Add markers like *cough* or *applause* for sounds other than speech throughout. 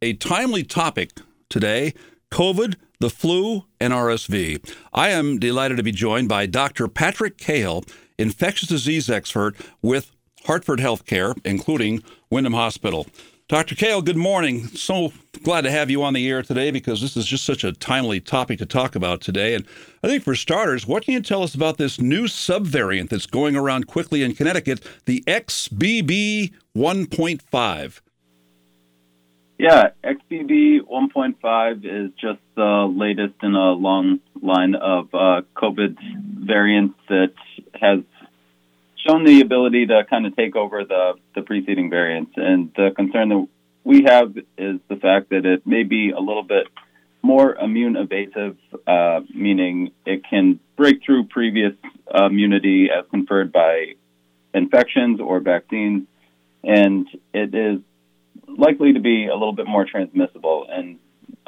a timely topic today COVID, the flu, and RSV. I am delighted to be joined by Dr. Patrick Cahill, infectious disease expert with Hartford Healthcare, including Windham Hospital. Dr. Cahill, good morning. So glad to have you on the air today because this is just such a timely topic to talk about today. And I think for starters, what can you tell us about this new subvariant that's going around quickly in Connecticut, the XBB 1.5? Yeah, XBB 1.5 is just the latest in a long line of uh, COVID variants that has shown the ability to kind of take over the, the preceding variants. And the concern that we have is the fact that it may be a little bit more immune evasive, uh, meaning it can break through previous immunity as conferred by infections or vaccines. And it is likely to be a little bit more transmissible. And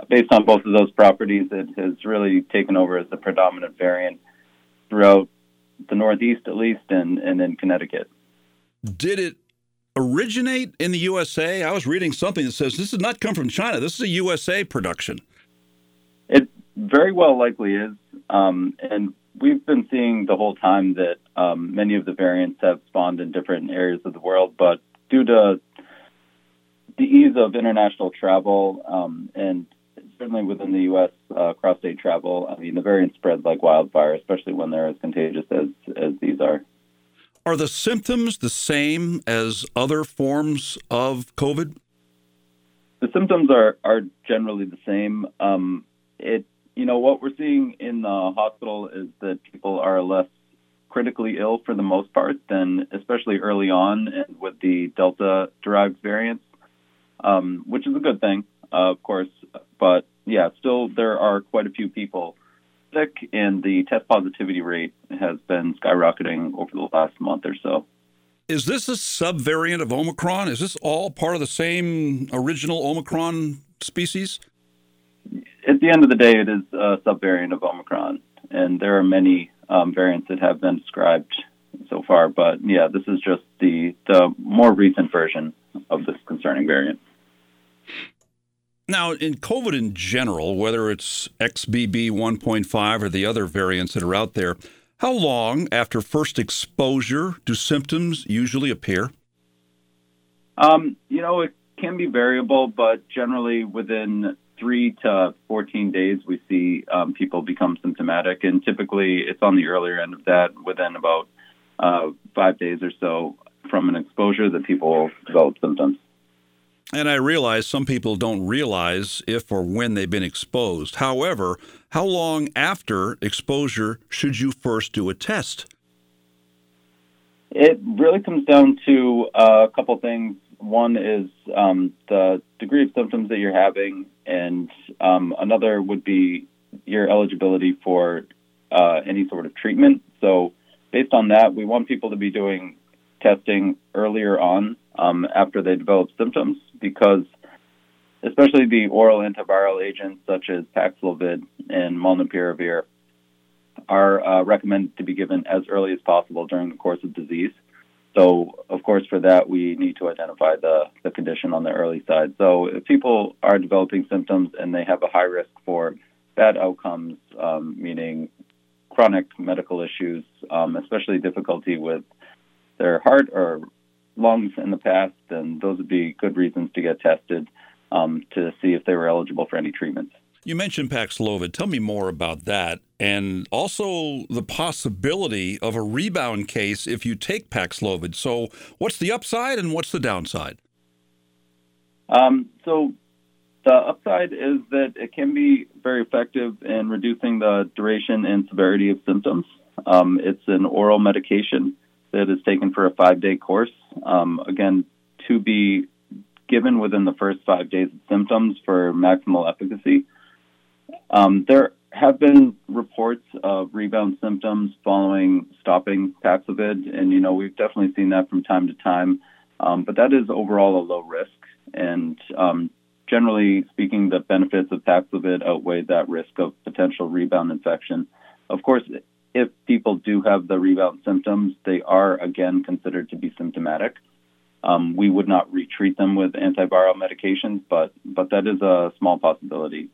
based on both of those properties, it has really taken over as the predominant variant throughout the Northeast, at least, and, and in Connecticut. Did it originate in the USA? I was reading something that says this did not come from China. This is a USA production. It very well likely is. Um, and we've been seeing the whole time that um, many of the variants have spawned in different areas of the world, but due to the ease of international travel um, and certainly within the U.S. Uh, cross-state travel, I mean, the variant spreads like wildfire, especially when they're as contagious as, as these are. Are the symptoms the same as other forms of COVID? The symptoms are, are generally the same. Um, it, you know, what we're seeing in the hospital is that people are less critically ill for the most part than, especially early on, and with the Delta-derived variants um, which is a good thing, uh, of course. But yeah, still there are quite a few people sick, and the test positivity rate has been skyrocketing over the last month or so. Is this a subvariant of Omicron? Is this all part of the same original Omicron species? At the end of the day, it is a subvariant of Omicron, and there are many um, variants that have been described so far. But yeah, this is just the the more recent version of this concerning variant. Now, in COVID in general, whether it's XBB 1.5 or the other variants that are out there, how long after first exposure do symptoms usually appear? Um, you know, it can be variable, but generally within three to 14 days, we see um, people become symptomatic. And typically it's on the earlier end of that within about uh, five days or so from an exposure that people develop symptoms. And I realize some people don't realize if or when they've been exposed. However, how long after exposure should you first do a test? It really comes down to uh, a couple things. One is um, the degree of symptoms that you're having, and um, another would be your eligibility for uh, any sort of treatment. So, based on that, we want people to be doing testing earlier on um, after they develop symptoms because especially the oral antiviral agents such as Paxlovid and Molnupiravir are uh, recommended to be given as early as possible during the course of disease. So, of course, for that, we need to identify the, the condition on the early side. So, if people are developing symptoms and they have a high risk for bad outcomes, um, meaning chronic medical issues, um, especially difficulty with their heart or lungs in the past, then those would be good reasons to get tested um, to see if they were eligible for any treatments. You mentioned Paxlovid. Tell me more about that, and also the possibility of a rebound case if you take Paxlovid. So, what's the upside and what's the downside? Um, so, the upside is that it can be very effective in reducing the duration and severity of symptoms. Um, it's an oral medication that is taken for a five day course. Um, again, to be given within the first five days of symptoms for maximal efficacy. Um, there have been reports of rebound symptoms following stopping Paxlovid, and you know we've definitely seen that from time to time. Um, but that is overall a low risk, and um, generally speaking, the benefits of Paxlovid outweigh that risk of potential rebound infection. Of course, if people do have the rebound symptoms, they are again considered to be symptomatic. um, we would not retreat them with antiviral medications, but but that is a small possibility.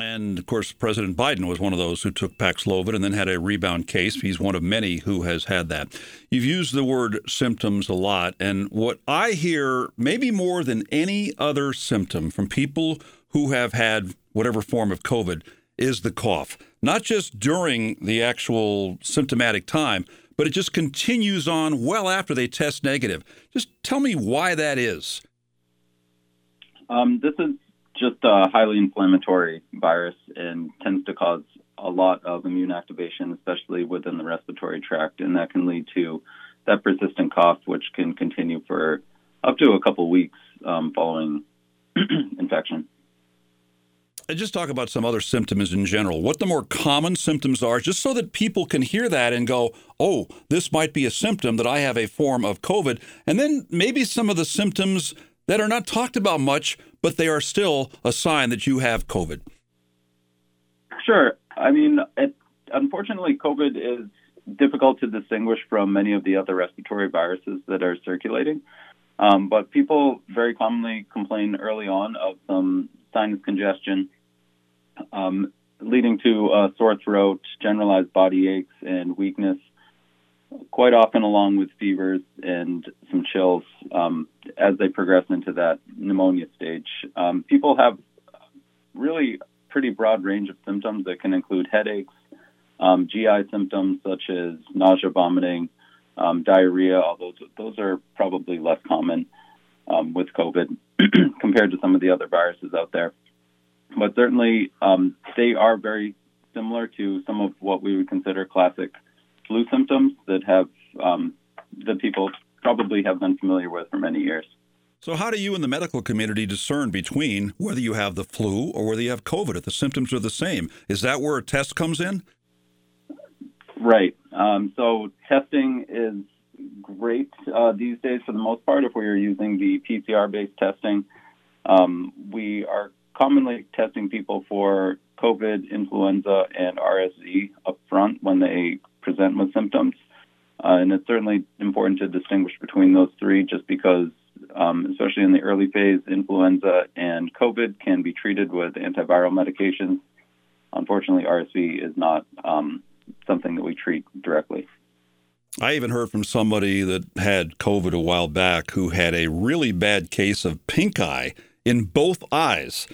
And of course, President Biden was one of those who took Paxlovid and then had a rebound case. He's one of many who has had that. You've used the word symptoms a lot, and what I hear, maybe more than any other symptom from people who have had whatever form of COVID, is the cough. Not just during the actual symptomatic time, but it just continues on well after they test negative. Just tell me why that is. Um, this is just a highly inflammatory virus and tends to cause a lot of immune activation, especially within the respiratory tract, and that can lead to that persistent cough, which can continue for up to a couple weeks um, following *clears throat* infection. Just talk about some other symptoms in general. What the more common symptoms are, just so that people can hear that and go, oh, this might be a symptom that I have a form of COVID. And then maybe some of the symptoms that are not talked about much, but they are still a sign that you have COVID. Sure. I mean, it, unfortunately, COVID is difficult to distinguish from many of the other respiratory viruses that are circulating. Um, but people very commonly complain early on of some sinus congestion, um, leading to a sore throat, generalized body aches, and weakness, quite often along with fevers and some chills um, as they progress into that pneumonia stage. Um, people have really pretty broad range of symptoms that can include headaches, um, GI symptoms such as nausea, vomiting, um, diarrhea. All those those are probably less common um, with COVID *clears throat* compared to some of the other viruses out there but certainly um, they are very similar to some of what we would consider classic flu symptoms that have um, that people probably have been familiar with for many years. So, how do you in the medical community discern between whether you have the flu or whether you have COVID if the symptoms are the same? Is that where a test comes in? Right. Um, so, testing is great uh, these days for the most part if we are using the PCR based testing. Um, we are commonly testing people for COVID, influenza, and RSV up front when they present with symptoms. Uh, and it's certainly important to distinguish between those three just because, um, especially in the early phase, influenza and COVID can be treated with antiviral medications. Unfortunately, RSV is not um, something that we treat directly. I even heard from somebody that had COVID a while back who had a really bad case of pink eye in both eyes.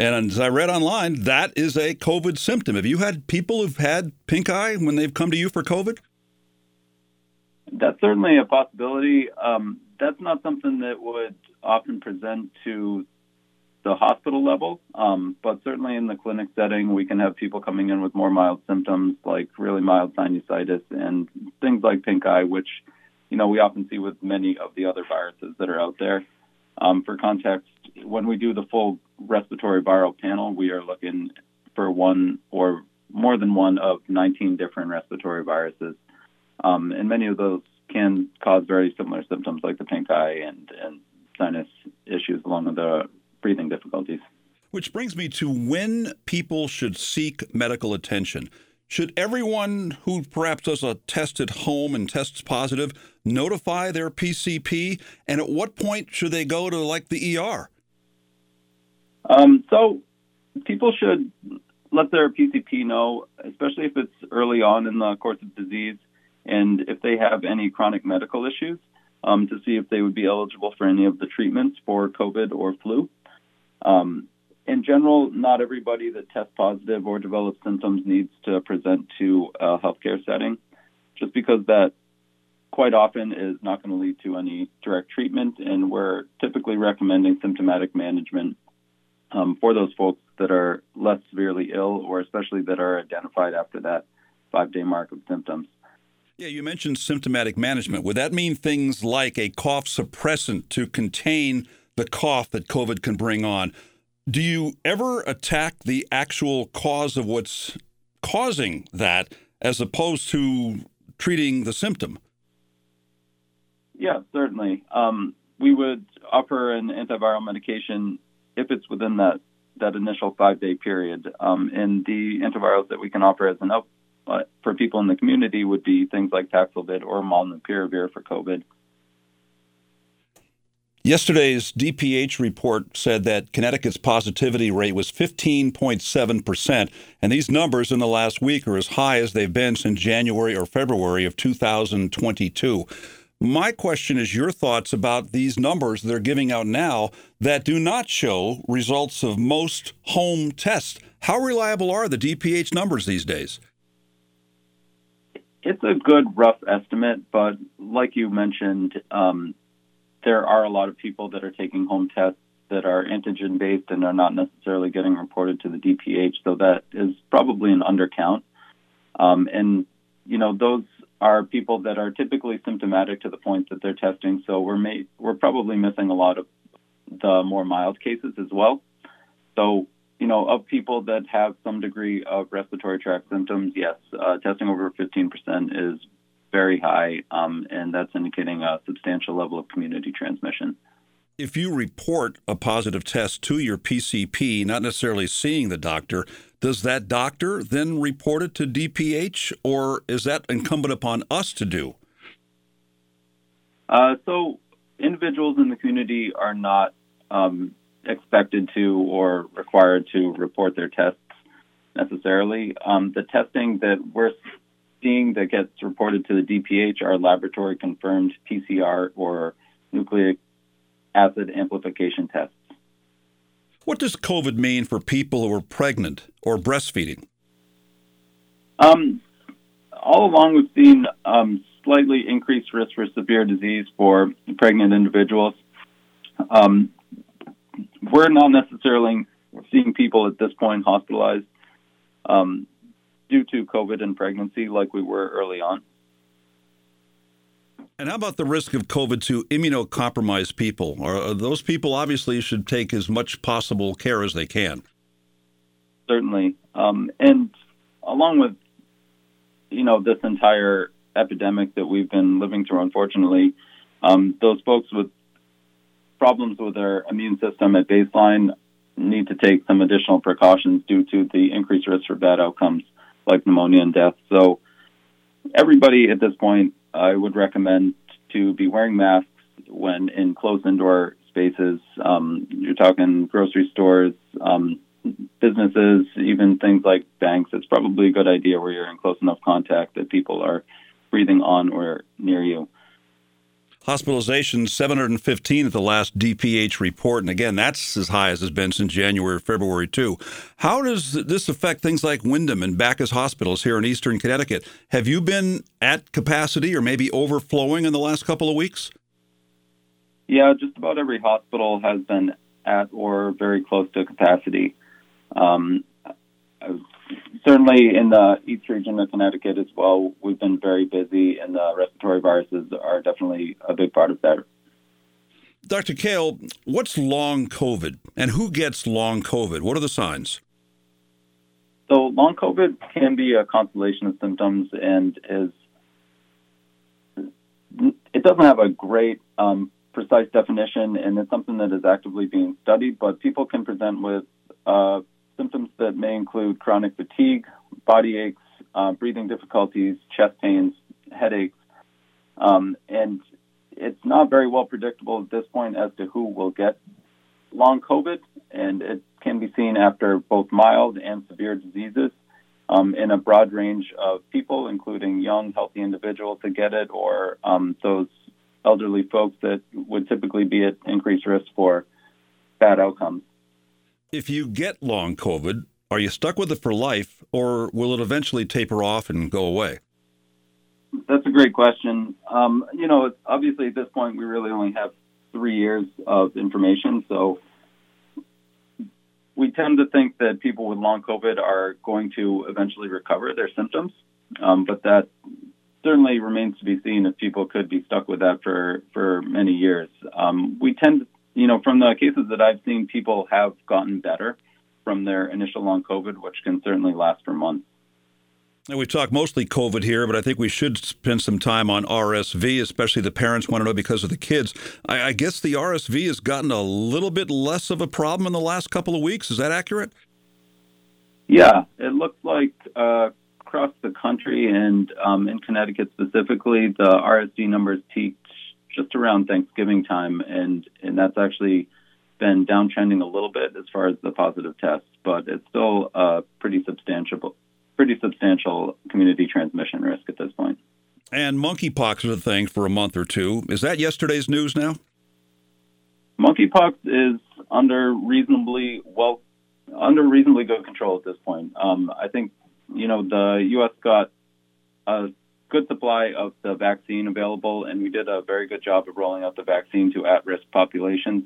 And as I read online, that is a COVID symptom. Have you had people who've had pink eye when they've come to you for COVID? That's certainly a possibility. Um, that's not something that would often present to the hospital level, um, but certainly in the clinic setting, we can have people coming in with more mild symptoms like really mild sinusitis and things like pink eye, which you know we often see with many of the other viruses that are out there. Um, for context, when we do the full respiratory viral panel, we are looking for one or more than one of 19 different respiratory viruses. Um, and many of those can cause very similar symptoms like the pink eye and, and sinus issues along with the breathing difficulties. Which brings me to when people should seek medical attention. Should everyone who perhaps does a test at home and tests positive notify their PCP? And at what point should they go to like the ER? Um, so people should let their PCP know, especially if it's early on in the course of disease and if they have any chronic medical issues, um, to see if they would be eligible for any of the treatments for COVID or flu. Um, in general, not everybody that tests positive or develops symptoms needs to present to a healthcare setting, just because that quite often is not going to lead to any direct treatment, and we're typically recommending symptomatic management um, for those folks that are less severely ill or especially that are identified after that five day mark of symptoms. Yeah, you mentioned symptomatic management. Would that mean things like a cough suppressant to contain the cough that COVID can bring on? Do you ever attack the actual cause of what's causing that as opposed to treating the symptom? Yeah, certainly. Um, we would offer an antiviral medication if it's within that, that initial five day period. Um, and the antivirals that we can offer as an up uh, for people in the community would be things like Paxlovid or Molnupiravir for COVID. Yesterday's DPH report said that Connecticut's positivity rate was 15.7%, and these numbers in the last week are as high as they've been since January or February of 2022. My question is your thoughts about these numbers they're giving out now that do not show results of most home tests. How reliable are the DPH numbers these days? It's a good rough estimate, but like you mentioned, um, there are a lot of people that are taking home tests that are antigen based and are not necessarily getting reported to the DPH, so that is probably an undercount. Um, and you know those are people that are typically symptomatic to the point that they're testing. So we're may, we're probably missing a lot of the more mild cases as well. So you know, of people that have some degree of respiratory tract symptoms, yes, uh, testing over 15% is very high, um, and that's indicating a substantial level of community transmission. If you report a positive test to your PCP, not necessarily seeing the doctor, does that doctor then report it to DPH, or is that incumbent upon us to do? Uh, so, individuals in the community are not um, expected to or required to report their tests necessarily. Um, the testing that we're seeing that gets reported to the DPH are laboratory confirmed PCR or nucleic acid amplification tests. What does COVID mean for people who are pregnant or breastfeeding? Um, all along, we've seen um, slightly increased risk for severe disease for pregnant individuals. Um, we're not necessarily seeing people at this point hospitalized um, due to COVID and pregnancy like we were early on. And how about the risk of COVID to immunocompromised people? Are, those people obviously should take as much possible care as they can? Certainly. Um, and along with, you know, this entire epidemic that we've been living through, unfortunately, um, those folks with problems with their immune system at baseline need to take some additional precautions due to the increased risk for bad outcomes like pneumonia and death. So, everybody at this point, I would recommend to be wearing masks when in closed indoor spaces. Um, you're talking grocery stores, um, businesses, even things like banks. It's probably a good idea where you're in close enough contact that people are breathing on or near you. Hospitalizations 715 at the last DPH report, and again, that's as high as it's been since January, or February too. How does this affect things like Windham and Backus hospitals here in Eastern Connecticut? Have you been at capacity or maybe overflowing in the last couple of weeks? Yeah, just about every hospital has been at or very close to capacity. Um, certainly in the East region of Connecticut as well, we've been very busy, and the respiratory viruses are definitely a big part of that. Dr. Cahill, what's long COVID, and who gets long COVID? What are the signs? So, long COVID can be a constellation of symptoms, and is it doesn't have a great um, precise definition, and it's something that is actively being studied. But people can present with uh, symptoms that may include chronic fatigue, body aches, uh, breathing difficulties, chest pains, headaches, um, and it's not very well predictable at this point as to who will get long COVID, and it can be seen after both mild and severe diseases um, in a broad range of people, including young, healthy individuals that get it, or um, those elderly folks that would typically be at increased risk for bad outcomes. If you get long COVID, are you stuck with it for life, or will it eventually taper off and go away? That's a great question. Um, you know, obviously at this point we really only have three years of information, so we tend to think that people with long COVID are going to eventually recover their symptoms, um, but that certainly remains to be seen if people could be stuck with that for, for many years. Um, we tend you know, from the cases that I've seen, people have gotten better from their initial long COVID, which can certainly last for months. Now, we talk mostly COVID here, but I think we should spend some time on RSV, especially the parents want to know because of the kids. I, I guess the RSV has gotten a little bit less of a problem in the last couple of weeks. Is that accurate? Yeah, it looks like uh, across the country and um, in Connecticut specifically, the RSV numbers peaked just around Thanksgiving time, and and that's actually been downtrending a little bit as far as the positive tests, but it's still a pretty substantial pretty substantial community transmission risk at this point. And monkeypox is a thing for a month or two. Is that yesterday's news now? Monkeypox is under reasonably well under reasonably good control at this point. Um, I think you know the U.S. got a good supply of the vaccine available, and we did a very good job of rolling out the vaccine to at-risk populations.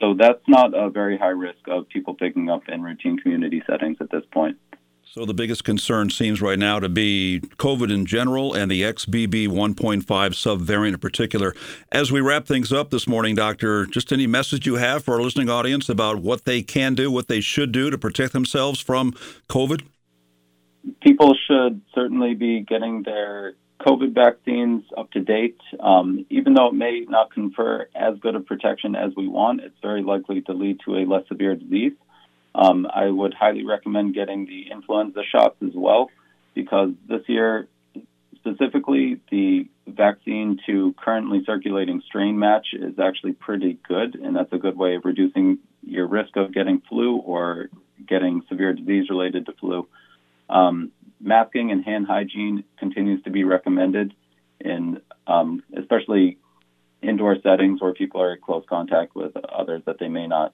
So that's not a very high risk of people picking up in routine community settings at this point. So the biggest concern seems right now to be COVID in general and the XBB 1.5 subvariant in particular. As we wrap things up this morning, Doctor, just any message you have for our listening audience about what they can do, what they should do to protect themselves from COVID? People should certainly be getting their COVID vaccines up to date. Um, even though it may not confer as good a protection as we want, it's very likely to lead to a less severe disease. Um, I would highly recommend getting the influenza shots as well, because this year, specifically, the vaccine to currently circulating strain match is actually pretty good, and that's a good way of reducing your risk of getting flu or getting severe disease related to flu. Um, masking and hand hygiene continues to be recommended, in um, especially indoor settings where people are in close contact with others that they may not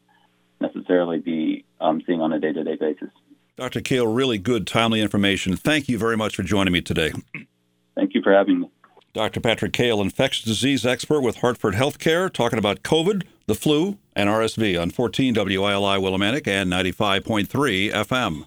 necessarily be um, seeing on a day to day basis. Dr. Cahill, really good, timely information. Thank you very much for joining me today. Thank you for having me. Dr. Patrick Cahill, infectious disease expert with Hartford Healthcare, talking about COVID, the flu, and RSV on 14 WILI Willimantic and 95.3 FM.